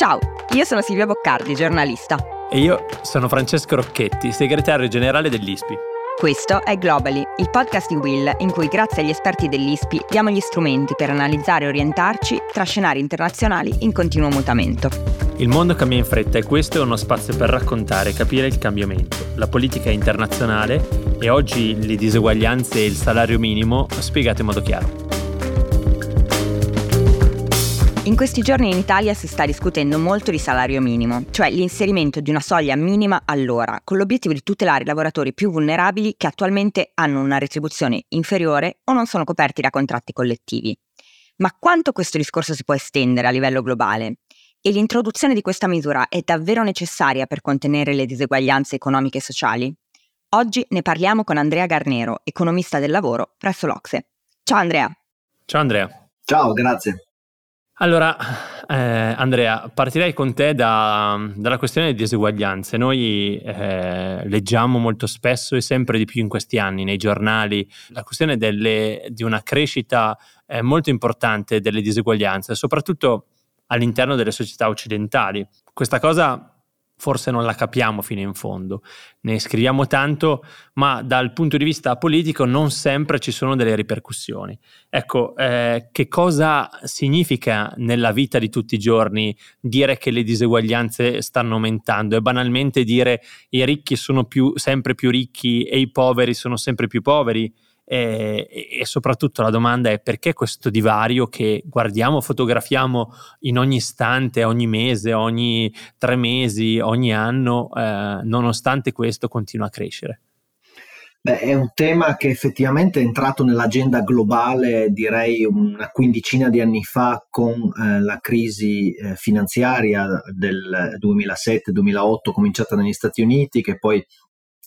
Ciao, io sono Silvia Boccardi, giornalista. E io sono Francesco Rocchetti, segretario generale dell'ISPI. Questo è Globally, il podcast di Will in cui grazie agli esperti dell'ISPI diamo gli strumenti per analizzare e orientarci tra scenari internazionali in continuo mutamento. Il mondo cambia in fretta e questo è uno spazio per raccontare e capire il cambiamento, la politica internazionale e oggi le diseguaglianze e il salario minimo spiegate in modo chiaro. In questi giorni in Italia si sta discutendo molto di salario minimo, cioè l'inserimento di una soglia minima all'ora, con l'obiettivo di tutelare i lavoratori più vulnerabili che attualmente hanno una retribuzione inferiore o non sono coperti da contratti collettivi. Ma quanto questo discorso si può estendere a livello globale? E l'introduzione di questa misura è davvero necessaria per contenere le diseguaglianze economiche e sociali? Oggi ne parliamo con Andrea Garnero, economista del lavoro presso l'Ocse. Ciao Andrea. Ciao Andrea. Ciao, grazie. Allora, eh, Andrea, partirei con te da, dalla questione delle diseguaglianze. Noi eh, leggiamo molto spesso e sempre di più in questi anni nei giornali la questione delle, di una crescita eh, molto importante delle diseguaglianze, soprattutto all'interno delle società occidentali. Questa cosa forse non la capiamo fino in fondo. Ne scriviamo tanto, ma dal punto di vista politico non sempre ci sono delle ripercussioni. Ecco, eh, che cosa significa nella vita di tutti i giorni dire che le diseguaglianze stanno aumentando? È banalmente dire i ricchi sono più, sempre più ricchi e i poveri sono sempre più poveri? E, e, soprattutto la domanda è perché questo divario che guardiamo, fotografiamo in ogni istante, ogni mese, ogni tre mesi, ogni anno, eh, nonostante questo continua a crescere? Beh, è un tema che effettivamente è entrato nell'agenda globale, direi una quindicina di anni fa, con eh, la crisi eh, finanziaria del 2007-2008, cominciata negli Stati Uniti, che poi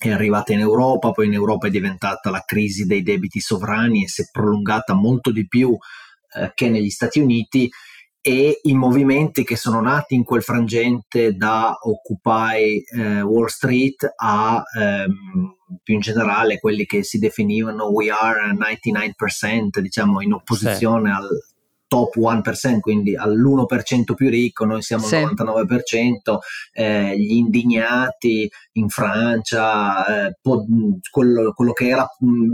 è arrivata in Europa, poi in Europa è diventata la crisi dei debiti sovrani e si è prolungata molto di più eh, che negli Stati Uniti e i movimenti che sono nati in quel frangente da Occupy eh, Wall Street a ehm, più in generale quelli che si definivano We Are 99%, diciamo in opposizione sì. al top 1%, quindi all'1% più ricco, noi siamo sì. al 99%, eh, gli indignati in Francia, eh, po- quello, quello, che era mh, mm,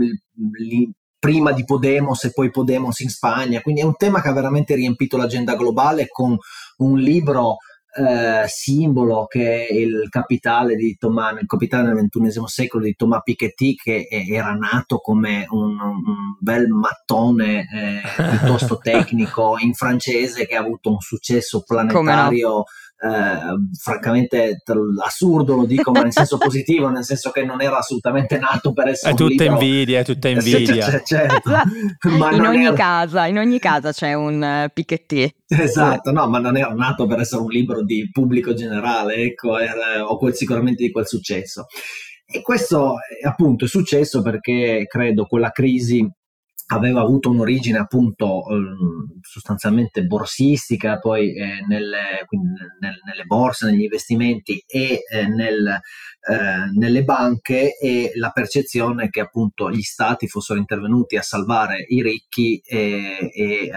lì, prima di Podemos e poi Podemos in Spagna, quindi è un tema che ha veramente riempito l'agenda globale con un libro eh, simbolo che è il capitale di Thomas, il capitale del XXI secolo di Thomas Piketty che era nato come un, un bel mattone eh, piuttosto tecnico in francese che ha avuto un successo planetario eh, francamente assurdo lo dico ma nel senso positivo nel senso che non era assolutamente nato per essere è tutta libro... invidia è tutta invidia. c- c- certo. in ogni era... casa in ogni casa c'è un uh, Piketty. Esatto no ma non era nato per essere un libro di pubblico generale ecco era, o quel, sicuramente di quel successo. E questo appunto è successo perché credo quella crisi aveva avuto un'origine appunto eh, sostanzialmente borsistica, poi eh, nelle, nel, nelle, borse, negli investimenti e eh, nel, eh, nelle banche e la percezione che appunto gli stati fossero intervenuti a salvare i ricchi e, e eh,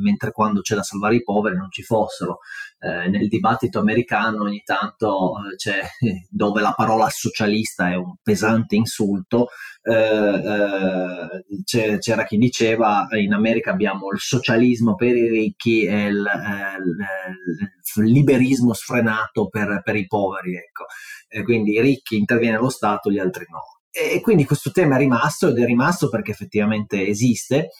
mentre quando c'è da salvare i poveri non ci fossero. Eh, nel dibattito americano ogni tanto c'è dove la parola socialista è un pesante insulto, eh, eh, c'era chi diceva in America abbiamo il socialismo per i ricchi e il, il, il liberismo sfrenato per, per i poveri, ecco. quindi i ricchi interviene lo Stato, gli altri no. E quindi questo tema è rimasto ed è rimasto perché effettivamente esiste,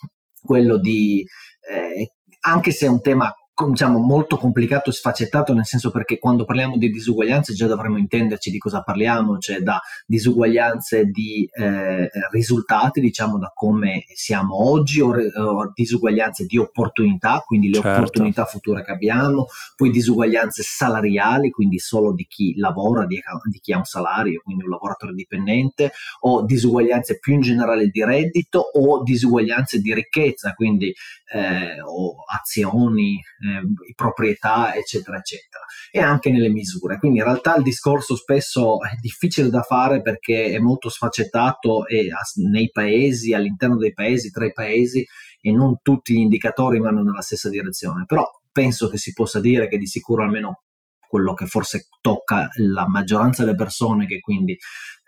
quello di, eh, anche se è un tema diciamo, molto complicato e sfaccettato, nel senso perché quando parliamo di disuguaglianze già dovremmo intenderci di cosa parliamo, cioè da disuguaglianze di eh, risultati, diciamo da come siamo oggi, o, o, disuguaglianze di opportunità, quindi le certo. opportunità future che abbiamo, poi disuguaglianze salariali, quindi solo di chi lavora, di, di chi ha un salario, quindi un lavoratore dipendente, o disuguaglianze più in generale di reddito o disuguaglianze di ricchezza, quindi eh, o azioni, eh, proprietà, eccetera, eccetera, e anche nelle misure. Quindi in realtà il discorso spesso è difficile da fare perché è molto sfaccettato e nei paesi, all'interno dei paesi, tra i paesi, e non tutti gli indicatori vanno nella stessa direzione. Però penso che si possa dire che di sicuro almeno quello che forse tocca la maggioranza delle persone, che quindi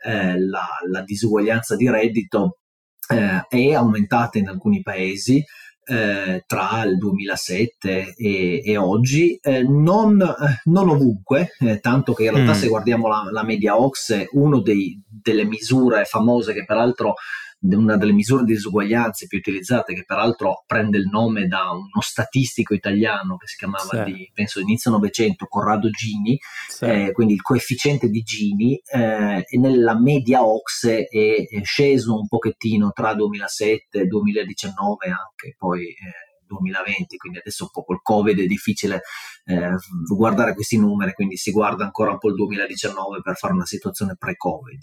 eh, la, la, disuguaglianza di reddito eh, è aumentata in alcuni paesi. Eh, tra il 2007 e, e oggi, eh, non, eh, non, ovunque, eh, tanto che in realtà mm. se guardiamo la, la media OXE, una delle misure famose che peraltro una delle misure di disuguaglianze più utilizzate, che peraltro prende il nome da uno statistico italiano che si chiamava, sì. di, penso, inizio Novecento, Corrado Gini, sì. eh, quindi il coefficiente di Gini, eh, nella media OXE è, è, sceso un pochettino tra 2007 e 2019 anche, poi... Eh, 2020, quindi adesso un po' col Covid è difficile eh, guardare questi numeri, quindi si guarda ancora un po' il 2019 per fare una situazione pre-Covid.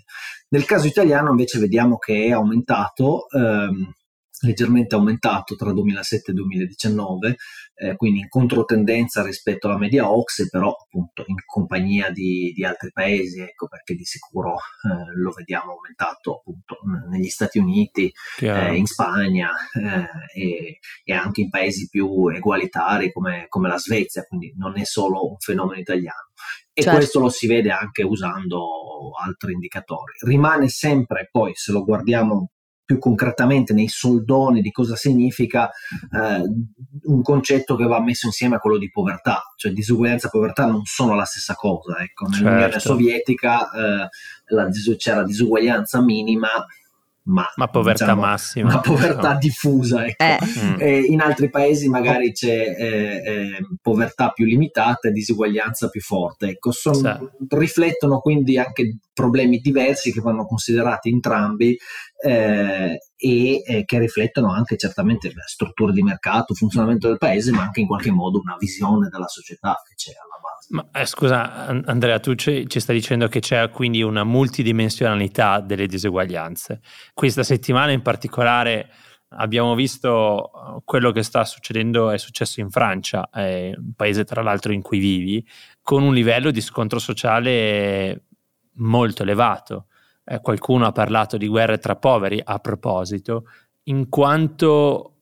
Nel caso italiano invece vediamo che è aumentato ehm, leggermente aumentato tra 2007 e 2019, eh, quindi in controtendenza rispetto alla media OXE, però appunto in compagnia di, di altri paesi, ecco perché di sicuro eh, lo vediamo aumentato appunto negli Stati Uniti, eh, in Spagna eh, e, e, anche in paesi più egualitari come, come, la Svezia, quindi non è solo un fenomeno italiano. E certo. questo lo si vede anche usando altri indicatori. Rimane sempre poi, se lo guardiamo più concretamente nei soldoni di cosa significa eh, un concetto che va messo insieme a quello di povertà, cioè disuguaglianza e povertà non sono la stessa cosa. Ecco. Nell'Unione certo. Sovietica eh, la, c'era disuguaglianza minima ma, ma povertà diciamo, massima. Ma povertà no. diffusa. Ecco. Eh. Eh, in altri paesi magari c'è eh, eh povertà più limitata e disuguaglianza più forte. Ecco, son, sì. Riflettono quindi anche problemi diversi che vanno considerati entrambi eh, e eh, che riflettono anche certamente le strutture di mercato, funzionamento del paese, ma anche in qualche modo una visione della società che c'è alla ma, eh, scusa Andrea, tu ci, ci, stai dicendo che c'è quindi una multidimensionalità delle diseguaglianze. Questa settimana in particolare abbiamo visto uh, quello che sta succedendo, è successo in Francia, un paese tra l'altro in cui vivi, con un livello di scontro sociale molto elevato. Eh, qualcuno ha parlato di guerre tra poveri a proposito, in quanto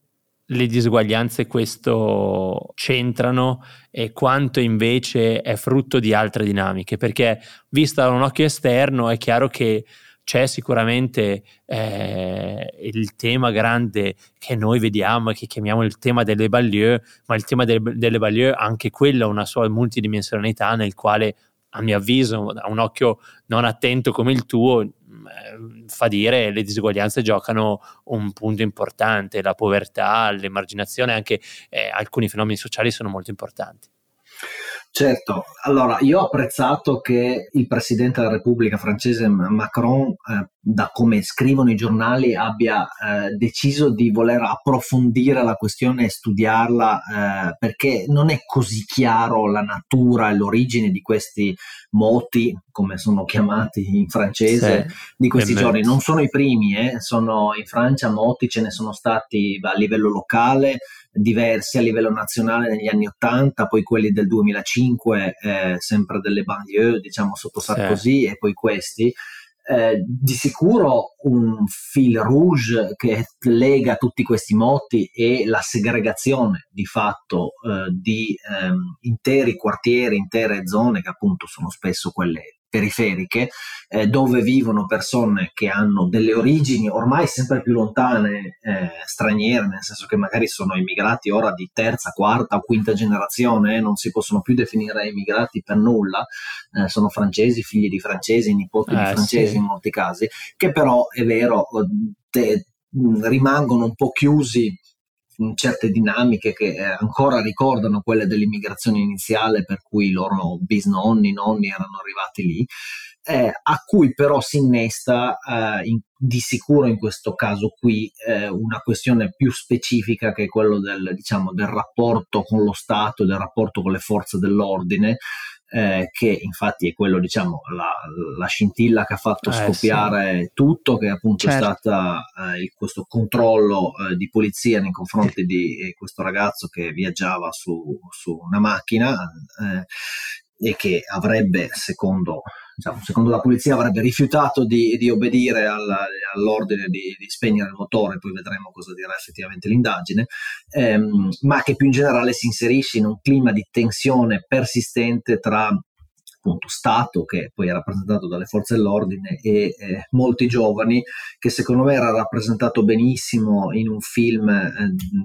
le disuguaglianze questo centrano e quanto invece è frutto di altre dinamiche, perché vista da un occhio esterno è chiaro che c'è sicuramente eh, il tema grande che noi vediamo e che chiamiamo il tema delle banlieue, ma il tema delle, delle banlieue anche quello ha una sua multidimensionalità nel quale a mio avviso, da un occhio non attento come il tuo, fa dire le disuguaglianze giocano un punto importante, la povertà, l'emarginazione, anche eh, alcuni fenomeni sociali sono molto importanti. Certo, allora io ho apprezzato che il Presidente della Repubblica francese Macron, eh, da come scrivono i giornali, abbia eh, deciso di voler approfondire la questione e studiarla eh, perché non è così chiaro la natura e l'origine di questi moti, come sono chiamati in francese, sì, di questi giorni. Non sono i primi, eh, sono in Francia moti ce ne sono stati a livello locale, diversi a livello nazionale negli anni 80, poi quelli del 2005, eh, sempre delle banlieue, diciamo sotto Sarkozy, sì. e poi questi. Eh, di sicuro un fil rouge che lega tutti questi moti è la segregazione di fatto eh, di ehm, interi quartieri, intere zone che appunto sono spesso quelle periferiche, eh, dove vivono persone che hanno delle origini ormai sempre più lontane, eh, straniere, nel senso che magari sono immigrati ora di terza, quarta o quinta generazione, eh, non si possono più definire immigrati per nulla, eh, sono francesi, figli di francesi, nipoti di eh, francesi sì. in molti casi, che però è vero, te, rimangono un po' chiusi certe dinamiche che eh, ancora ricordano quelle dell'immigrazione iniziale per cui i loro bisnonni, nonni erano arrivati lì, eh, a cui però si innesta eh, in, di sicuro in questo caso qui eh, una questione più specifica che è quello del, diciamo, del rapporto con lo Stato, del rapporto con le forze dell'ordine, eh, che infatti è quello, diciamo, la, la scintilla che ha fatto eh, scoppiare sì. tutto, che appunto certo. è stato eh, questo controllo eh, di polizia nei confronti di eh, questo ragazzo che viaggiava su, su una macchina eh, e che avrebbe, secondo diciamo, secondo la polizia avrebbe rifiutato di, di obbedire al, all'ordine di, di, spegnere il motore, poi vedremo cosa dirà effettivamente l'indagine, ehm, ma che più in generale si inserisce in un clima di tensione persistente tra appunto Stato, che poi è rappresentato dalle forze dell'ordine, e eh, molti giovani, che secondo me era rappresentato benissimo in un film eh,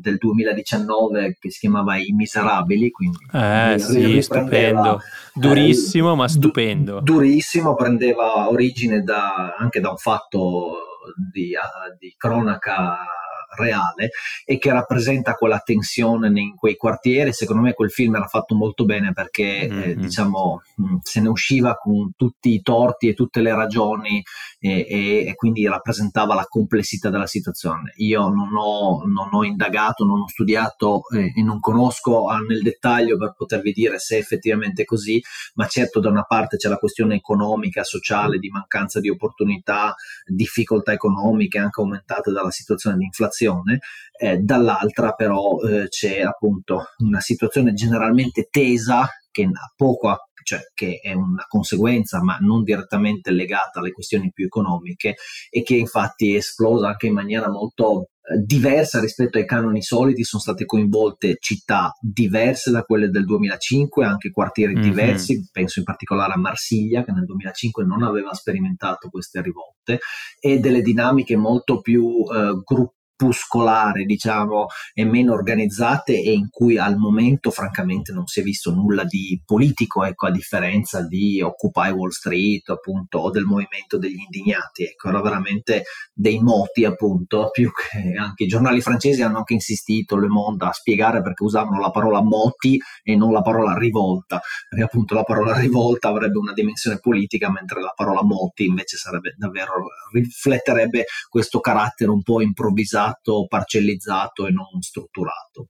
del 2019 che si chiamava I Miserabili. Quindi eh, sì, stupendo. Eh, Durissimo, ma stupendo. Du- durissimo, prendeva origine da, anche da un fatto di, uh, di cronaca reale e che rappresenta quella tensione in quei quartieri. Secondo me quel film era fatto molto bene perché mm-hmm. eh, diciamo mm, se ne usciva con tutti i torti e tutte le ragioni e, e, e quindi rappresentava la complessità della situazione. Io non ho, non ho indagato, non ho studiato eh, e non conosco ah, nel dettaglio per potervi dire se è effettivamente così, ma certo da una parte c'è la questione economica, sociale, di mancanza di opportunità, difficoltà economiche anche aumentate dalla situazione di inflazione situazione, eh, dall'altra però eh, c'è appunto una situazione generalmente tesa che ha poco a cioè che è una conseguenza ma non direttamente legata alle questioni più economiche e che infatti è esplosa anche in maniera molto eh, diversa rispetto ai canoni soliti, sono state coinvolte città diverse da quelle del 2005, anche quartieri mm-hmm. diversi, penso in particolare a Marsiglia che nel 2005 non aveva sperimentato queste rivolte e delle dinamiche molto più eh, gruppali opuscolare, diciamo, e meno organizzate e in cui al momento francamente non si è visto nulla di politico, ecco, a differenza di Occupy Wall Street, appunto, o del movimento degli indignati, ecco, era veramente dei moti, appunto, più che anche i giornali francesi hanno anche insistito, Le Monde, a spiegare perché usavano la parola moti e non la parola rivolta, perché appunto la parola rivolta avrebbe una dimensione politica, mentre la parola moti invece sarebbe davvero, rifletterebbe questo carattere un po' improvvisato organizzato, parcellizzato e non strutturato.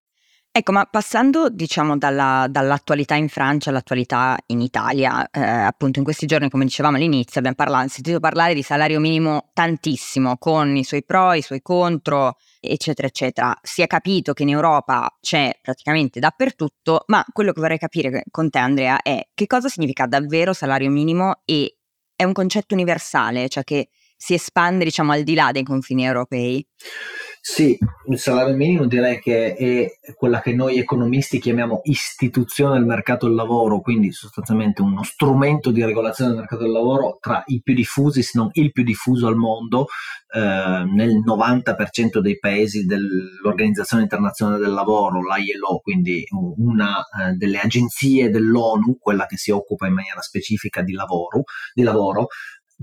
Ecco, ma passando diciamo dalla, dall'attualità in Francia all'attualità in Italia, eh, appunto in questi giorni, come dicevamo all'inizio, abbiamo parlato, sentito parlare di salario minimo tantissimo, con i suoi pro, i suoi contro, eccetera, eccetera. Si è capito che in Europa c'è praticamente dappertutto, ma quello che vorrei capire con te, Andrea, è che cosa significa davvero salario minimo e è un concetto universale, cioè che si espande diciamo al di là dei confini europei? Sì, il salario minimo direi che è quella che noi economisti chiamiamo istituzione del mercato del lavoro, quindi sostanzialmente uno strumento di regolazione del mercato del lavoro tra i più diffusi, se non il più diffuso al mondo, eh, nel 90% dei paesi dell'Organizzazione Internazionale del Lavoro, l'ILO, quindi una eh, delle agenzie dell'ONU, quella che si occupa in maniera specifica di lavoro, di lavoro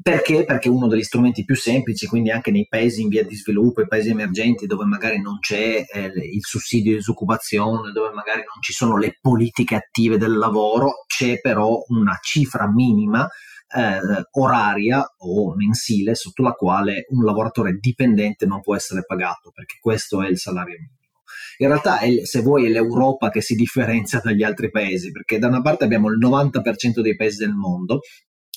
perché? Perché è uno degli strumenti più semplici, quindi anche nei paesi in via di sviluppo, i paesi emergenti dove magari non c'è eh, il sussidio di disoccupazione, dove magari non ci sono le politiche attive del lavoro, c'è però una cifra minima eh, oraria o mensile sotto la quale un lavoratore dipendente non può essere pagato, perché questo è il salario minimo. In realtà, è, se vuoi, è l'Europa che si differenzia dagli altri paesi, perché da una parte abbiamo il 90% dei paesi del mondo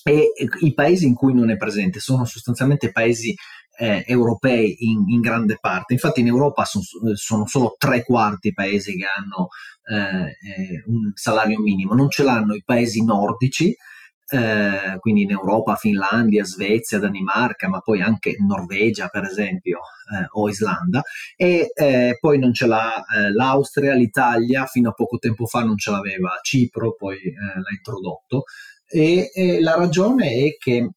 e i paesi in cui non è presente sono sostanzialmente paesi eh, europei in, in, grande parte. Infatti in Europa son, sono solo tre quarti i paesi che hanno eh, eh, un salario minimo, non ce l'hanno i paesi nordici, eh, quindi in Europa Finlandia, Svezia, Danimarca, ma poi anche Norvegia per esempio eh, o Islanda. E eh, poi non ce l'ha l'Austria, l'Italia, fino a poco tempo fa non ce l'aveva Cipro, poi l'ha introdotto e, e la ragione è che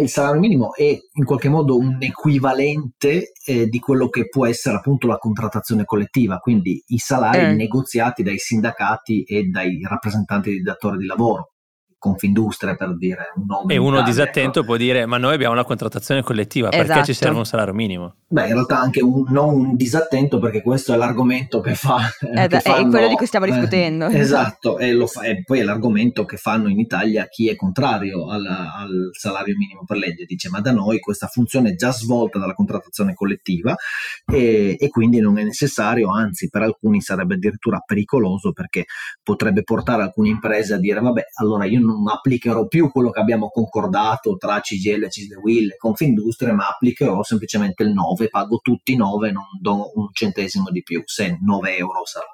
il salario minimo è in qualche modo un equivalente eh, di quello che può essere appunto la contrattazione collettiva, quindi i salari eh. negoziati dai sindacati e dai rappresentanti dei datori di lavoro. Confindustria per dire un nome. E uno Italia, disattento ecco. può dire: Ma noi abbiamo una contrattazione collettiva, esatto. perché ci serve esatto. un salario minimo? Beh, in realtà anche un, non un disattento, perché questo è l'argomento che fa. Eh, che fanno, è quello di cui stiamo eh, discutendo. Eh, esatto, e, fa, e, poi è l'argomento che fanno in Italia chi è contrario al, al, salario minimo per legge. Dice: Ma da noi questa funzione è già svolta dalla contrattazione collettiva e, e quindi non è necessario, anzi, per alcuni sarebbe addirittura pericoloso perché potrebbe portare alcune imprese a dire: Vabbè, allora io non applicherò più quello che abbiamo concordato tra CGL, CGL Will e Confindustria, ma applicherò semplicemente il 9, pago tutti 9, non do un centesimo di più, se 9 euro sarà.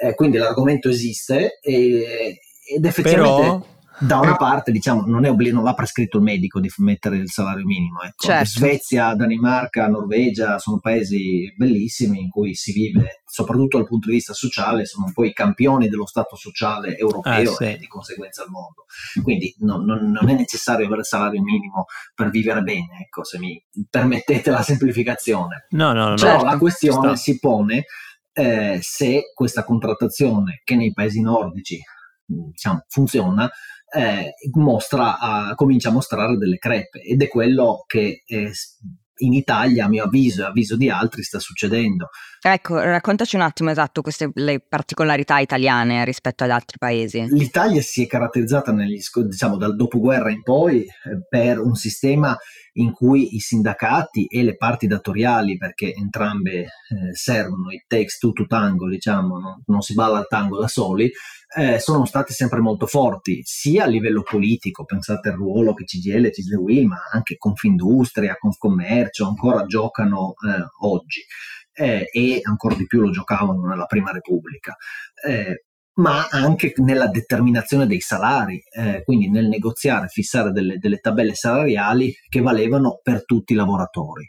Eh, quindi l'argomento esiste e, ed effettivamente... Però... da una parte, diciamo, non, è obbligo, non va prescritto il medico di mettere il salario minimo. Ecco. Certo. Svezia, Danimarca, Norvegia sono paesi bellissimi in cui si vive, soprattutto dal punto di vista sociale, sono poi i campioni dello Stato sociale europeo ah, sì. e di conseguenza al mondo. Quindi non, non, non, è necessario avere il salario minimo per vivere bene, ecco, se mi permettete la semplificazione. No, no, no. Però certo. la questione si pone eh, se questa contrattazione che nei paesi nordici diciamo, funziona eh, mostra, uh, comincia a mostrare delle crepe ed è quello che eh, in Italia, a mio avviso e a avviso di altri, sta succedendo. Ecco, raccontaci un attimo esatto queste le particolarità italiane rispetto ad altri paesi. L'Italia si è caratterizzata negli, diciamo, dal dopoguerra in poi eh, per un sistema in cui i sindacati e le parti datoriali, perché entrambe eh, servono, it takes two to tango, diciamo, no? non si balla al tango da soli, eh, sono state sempre molto forti, sia a livello politico, pensate al ruolo che CGL, CGL Will, ma anche Confindustria, Confcommercio ancora giocano eh, oggi eh, e ancora di più lo giocavano nella Prima Repubblica. Eh, ma anche nella determinazione dei salari, eh, quindi nel negoziare, fissare delle, delle tabelle salariali che valevano per tutti i lavoratori.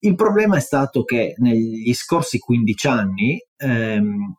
Il problema è stato che negli scorsi 15 anni ehm,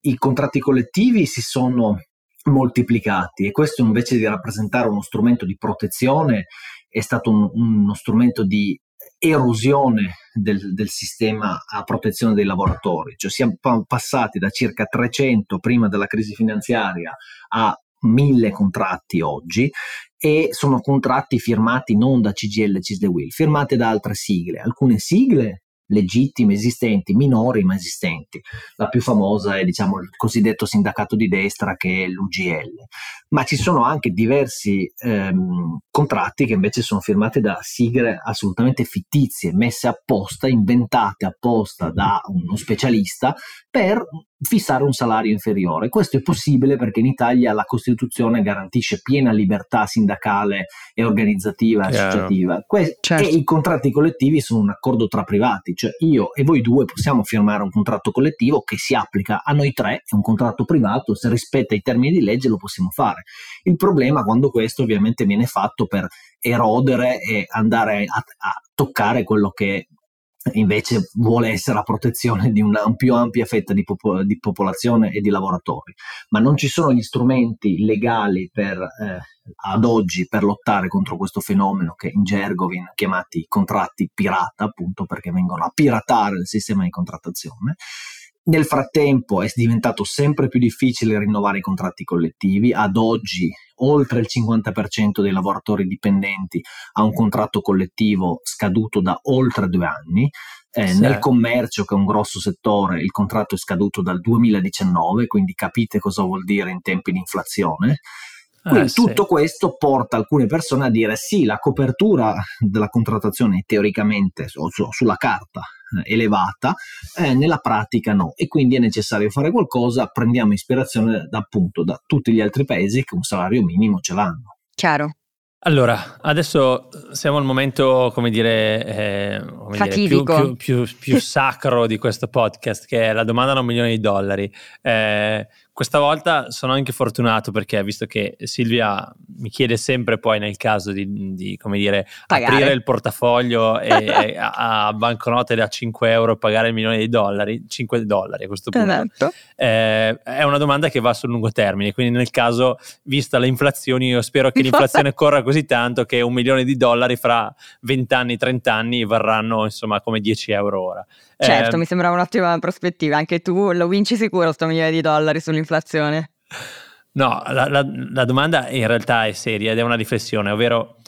i contratti collettivi si sono moltiplicati e questo invece di rappresentare uno strumento di protezione è stato un, uno strumento di erosione del, del, sistema a protezione dei lavoratori, cioè siamo passati da circa 300 prima della crisi finanziaria a 1000 contratti oggi e sono contratti firmati non da CGL e CISL Will, firmati da altre sigle. Alcune sigle legittime, esistenti, minori ma esistenti. La più famosa è diciamo, il cosiddetto sindacato di destra che è l'UGL, ma ci sono anche diversi ehm, contratti che invece sono firmati da sigle assolutamente fittizie, messe apposta, inventate apposta da uno specialista per fissare un salario inferiore. Questo è possibile perché in Italia la Costituzione garantisce piena libertà sindacale e organizzativa e associativa que- certo. e i contratti collettivi sono un accordo tra privati, cioè io e voi due possiamo firmare un contratto collettivo che si applica a noi tre, è un contratto privato, se rispetta i termini di legge lo possiamo fare. Il problema quando questo ovviamente viene fatto per erodere e andare a, a toccare quello che invece vuole essere a protezione di una più ampia fetta di, popo- di, popolazione e di lavoratori, ma non ci sono gli strumenti legali per, eh, ad oggi per lottare contro questo fenomeno che in gergo viene chiamati contratti pirata, appunto perché vengono a piratare il sistema di contrattazione. Nel frattempo è diventato sempre più difficile rinnovare i contratti collettivi, ad oggi oltre il 50% dei lavoratori dipendenti ha un contratto collettivo scaduto da oltre due anni. Eh, sì. Nel commercio, che è un grosso settore, il contratto è scaduto dal 2019, quindi capite cosa vuol dire in tempi di inflazione. Quindi eh, tutto sì. questo porta alcune persone a dire sì, la copertura della contrattazione teoricamente su, su, sulla carta elevata, eh, nella pratica no e quindi è necessario fare qualcosa, prendiamo ispirazione da, appunto da tutti gli altri paesi che un salario minimo ce l'hanno. Chiaro. Allora, adesso siamo al momento, come dire, eh, come dire più, più, più, più, sacro di questo podcast, che è la domanda da un milione di dollari. Eh, questa volta sono anche fortunato perché, visto che Silvia mi chiede sempre poi nel caso di, di come dire, pagare. aprire il portafoglio e, a, a, banconote da 5 euro pagare il milione di dollari, 5 dollari a questo punto, esatto. eh, è una domanda che va sul lungo termine, quindi nel caso, vista l'inflazione, io spero che l'inflazione corra così tanto che un milione di dollari fra 20 anni, 30 anni varranno insomma come 10 euro ora. Certo, eh, mi sembra un'ottima prospettiva. Anche tu lo vinci sicuro sto milione di dollari sull'inflazione? No, la, la, la domanda in realtà è seria ed è una riflessione, ovvero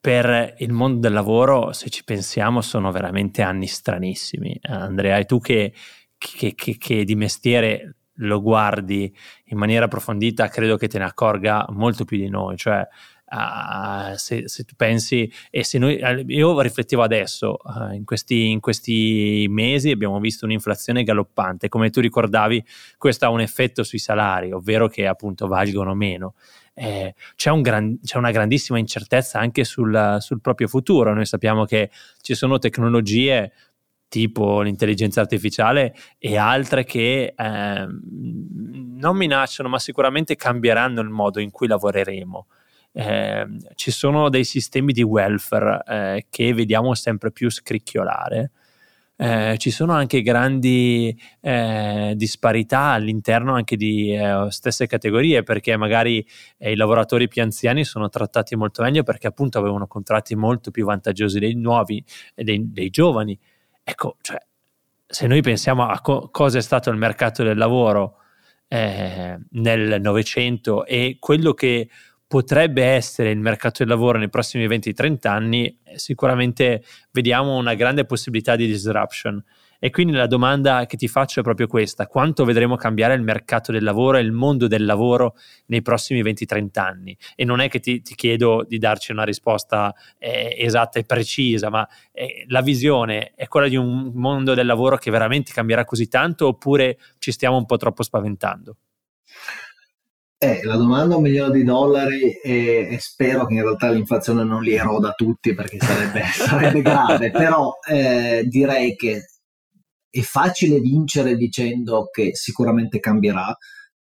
per il mondo del lavoro, se ci pensiamo, sono veramente anni stranissimi. Andrea, e tu che, che, che, che, di mestiere lo guardi in maniera approfondita, credo che te ne accorga molto più di noi. Cioè, Uh, se, se, tu pensi, e se noi, io riflettevo adesso, uh, in, questi, in, questi, mesi abbiamo visto un'inflazione galoppante, come tu ricordavi, questo ha un effetto sui salari, ovvero che appunto valgono meno. Eh, c'è, un gran, c'è, una grandissima incertezza anche sul, sul proprio futuro. Noi sappiamo che ci sono tecnologie tipo l'intelligenza artificiale e altre che eh, non minacciano, ma sicuramente cambieranno il modo in cui lavoreremo. Eh, ci sono dei sistemi di welfare eh, che vediamo sempre più scricchiolare. Eh, ci sono anche grandi eh, disparità all'interno anche di eh, stesse categorie perché magari eh, i lavoratori più anziani sono trattati molto meglio perché appunto avevano contratti molto più vantaggiosi dei nuovi e dei, dei, giovani ecco cioè se noi pensiamo a co- cosa è stato il mercato del lavoro eh, nel Novecento e quello che potrebbe essere il mercato del lavoro nei prossimi 20-30 anni, sicuramente vediamo una grande possibilità di disruption. E quindi la domanda che ti faccio è proprio questa: quanto vedremo cambiare il mercato del lavoro e il mondo del lavoro nei prossimi 20-30 anni? E non è che ti, ti chiedo di darci una risposta eh, esatta e precisa, ma eh, la visione è quella di un mondo del lavoro che veramente cambierà così tanto oppure ci stiamo un po' troppo spaventando? Eh, la domanda un milione di dollari e, e, spero che in realtà l'inflazione non li eroda tutti perché sarebbe, sarebbe grave, però eh, direi che è facile vincere dicendo che sicuramente cambierà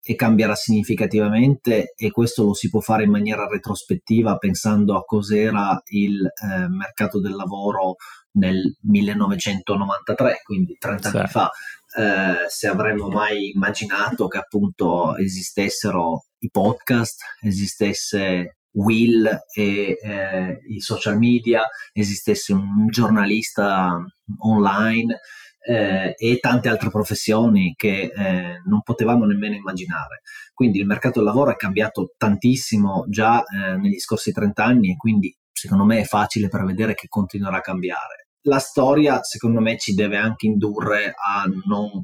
e cambierà significativamente e questo lo si può fare in maniera retrospettiva pensando a cos'era il eh, mercato del lavoro nel 1993, quindi 30 sì. anni fa eh, se avremmo mai immaginato che appunto esistessero i podcast, esistesse Will e eh, i social media, esistesse un giornalista online eh, e tante altre professioni che eh, non potevamo nemmeno immaginare. Quindi il mercato del lavoro è cambiato tantissimo già eh, negli scorsi 30 anni e quindi secondo me è facile prevedere che continuerà a cambiare la storia, secondo me, ci deve anche indurre a non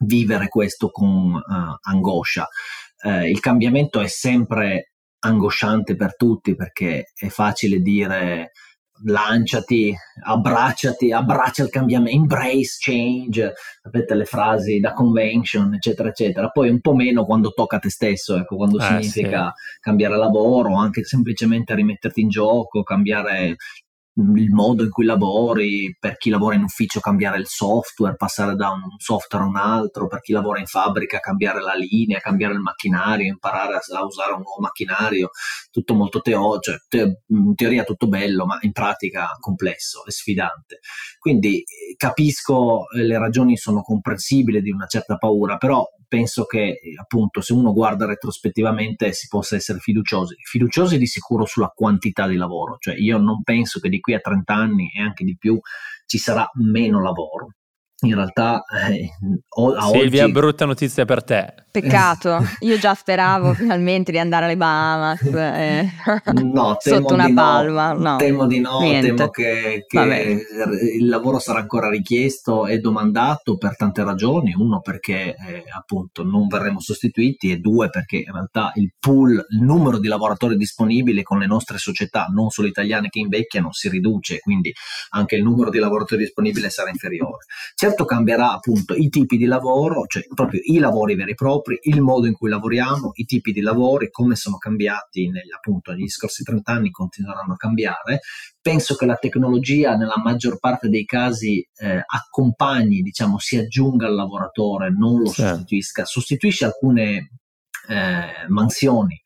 vivere questo con uh, angoscia. Uh, il cambiamento è sempre angosciante per tutti perché è facile dire lanciati, abbracciati, abbraccia il cambiamento, embrace change, sapete le frasi da convention, eccetera, eccetera. Poi un po' meno quando tocca a te stesso, ecco, quando eh, significa sì. cambiare lavoro, anche semplicemente rimetterti in gioco, cambiare il modo in cui lavori, per chi lavora in ufficio cambiare il software, passare da un software a un altro, per chi lavora in fabbrica cambiare la linea, cambiare il macchinario, imparare a, a usare un nuovo macchinario, tutto molto teorico, cioè, te- in teoria tutto bello, ma in pratica complesso e sfidante. Quindi eh, capisco eh, le ragioni sono comprensibili di una certa paura, però penso che appunto se uno guarda retrospettivamente si possa essere fiduciosi, fiduciosi di sicuro sulla quantità di lavoro, cioè io non penso che di qui a 30 anni e anche di più ci sarà meno lavoro in realtà eh, a Silvia, oggi... brutta notizia per te. Peccato, io già speravo finalmente di andare alle Bahamas eh, no, sotto una palma. No. no. Temo di no, Niente. temo che, che il lavoro sarà ancora richiesto e domandato per tante ragioni. Uno perché eh, appunto non verremo sostituiti e due perché in realtà il pool, il numero di lavoratori disponibili con le nostre società, non solo italiane che invecchiano, si riduce, quindi anche il numero di lavoratori disponibili sarà inferiore. Certo cambierà appunto i tipi di lavoro, cioè proprio i lavori veri e propri, il modo in cui lavoriamo, i tipi di lavori, come sono cambiati negli, appunto, negli scorsi 30 anni, continueranno a cambiare. Penso che la tecnologia nella maggior parte dei casi eh, accompagni, diciamo, si aggiunga al lavoratore, non lo sì. sostituisca, sostituisce alcune eh, mansioni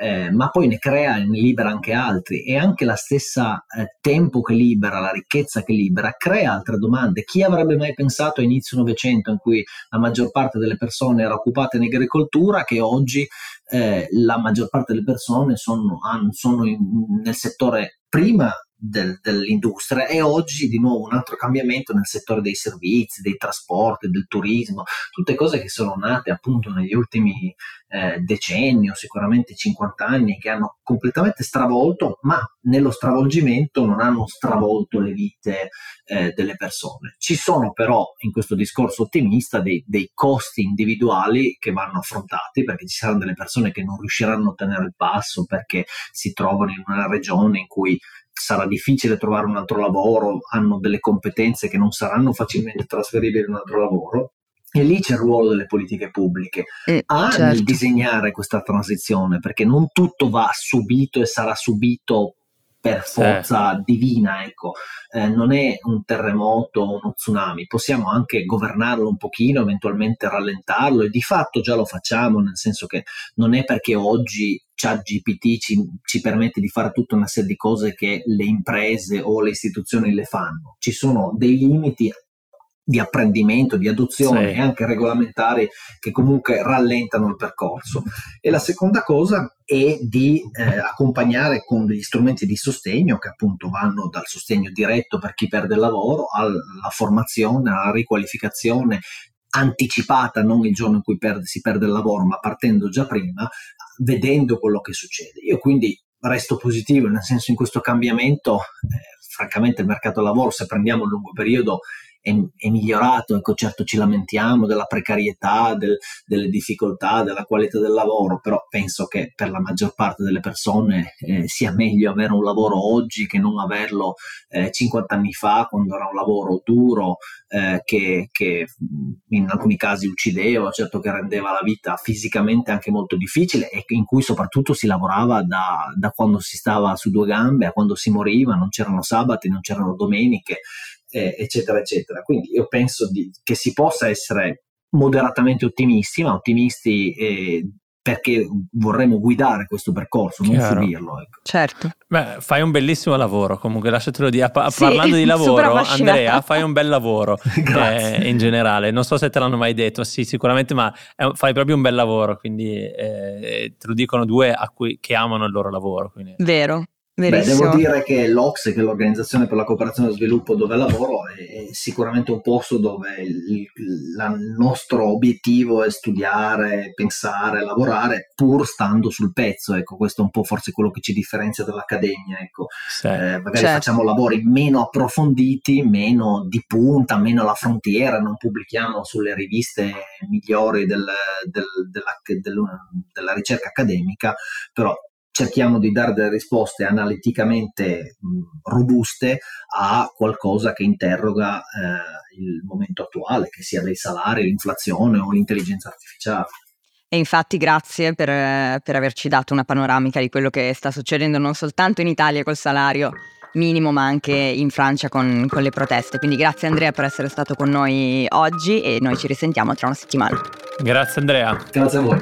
eh, ma poi ne crea e ne libera anche altri e anche la stessa eh, tempo che libera, la ricchezza che libera, crea altre domande. Chi avrebbe mai pensato a inizio Novecento in cui la maggior parte delle persone era occupata in agricoltura che oggi eh, la maggior parte delle persone sono, sono in, nel settore prima del, dell'industria e oggi di nuovo un altro cambiamento nel settore dei servizi, dei trasporti, del turismo, tutte cose che sono nate appunto negli ultimi eh, decenni o sicuramente 50 anni che hanno completamente stravolto, ma nello stravolgimento non hanno stravolto le vite eh, delle persone. Ci sono però in questo discorso ottimista dei, dei costi individuali che vanno affrontati perché ci saranno delle persone che non riusciranno a tenere il passo perché si trovano in una regione in cui sarà difficile trovare un altro lavoro, hanno delle competenze che non saranno facilmente trasferibili in un altro lavoro. E lì c'è il ruolo delle politiche pubbliche eh, a certo. nel disegnare questa transizione, perché non tutto va subito e sarà subito per forza sì. divina, ecco. Eh, non è un terremoto o uno tsunami, possiamo anche governarlo un pochino, eventualmente rallentarlo e di fatto già lo facciamo, nel senso che non è perché oggi ChatGPT ci, ci permette di fare tutta una serie di cose che le imprese o le istituzioni le fanno. Ci sono dei limiti di apprendimento, di adozione sì. e anche regolamentari che comunque rallentano il percorso. E la seconda cosa è di eh, accompagnare con degli strumenti di sostegno che appunto vanno dal sostegno diretto per chi perde il lavoro alla formazione, alla riqualificazione anticipata, non il giorno in cui perde, si perde il lavoro, ma partendo già prima, vedendo quello che succede. Io quindi resto positivo, nel senso in questo cambiamento, eh, francamente il mercato del lavoro, se prendiamo il lungo periodo, è, è migliorato, ecco certo ci lamentiamo della precarietà, del, delle difficoltà, della qualità del lavoro, però penso che per la maggior parte delle persone eh, sia meglio avere un lavoro oggi che non averlo eh, 50 anni fa quando era un lavoro duro eh, che, che, in alcuni casi uccideva, certo che rendeva la vita fisicamente anche molto difficile e in cui soprattutto si lavorava da, da quando si stava su due gambe a quando si moriva, non c'erano sabati, non c'erano domeniche, eh, eccetera, eccetera. Quindi io penso di, che si possa essere moderatamente ottimisti, ma ottimisti eh, perché vorremmo guidare questo percorso, non Chiaro. subirlo. Ecco. Certo. Beh, fai un bellissimo lavoro, comunque lasciatelo dire. Pa- sì, parlando di lavoro, Andrea, fai un bel lavoro eh, in generale. Non so se te l'hanno mai detto, sì, sicuramente, ma è, fai proprio un bel lavoro, quindi eh, te lo dicono due a cui, che amano il loro lavoro. Quindi. Vero, Beh, devo dire che l'Ox, che è l'Organizzazione per la Cooperazione e lo Sviluppo dove lavoro, è sicuramente un posto dove il, il nostro obiettivo è studiare, pensare, lavorare pur stando sul pezzo. Ecco, questo è un po' forse quello che ci differenzia dall'accademia. Ecco. Sì. Eh, magari certo. facciamo lavori meno approfonditi, meno di punta, meno alla frontiera, non pubblichiamo sulle riviste migliori del, del, della, della ricerca accademica, però cerchiamo di dare delle risposte analiticamente mh, robuste a qualcosa che interroga eh, il momento attuale, che sia dei salari, l'inflazione o l'intelligenza artificiale. E infatti grazie per, per averci dato una panoramica di quello che sta succedendo non soltanto in Italia col salario minimo ma anche in Francia con, con, le proteste. Quindi grazie Andrea per essere stato con noi oggi e noi ci risentiamo tra una settimana. Grazie Andrea. Grazie a voi.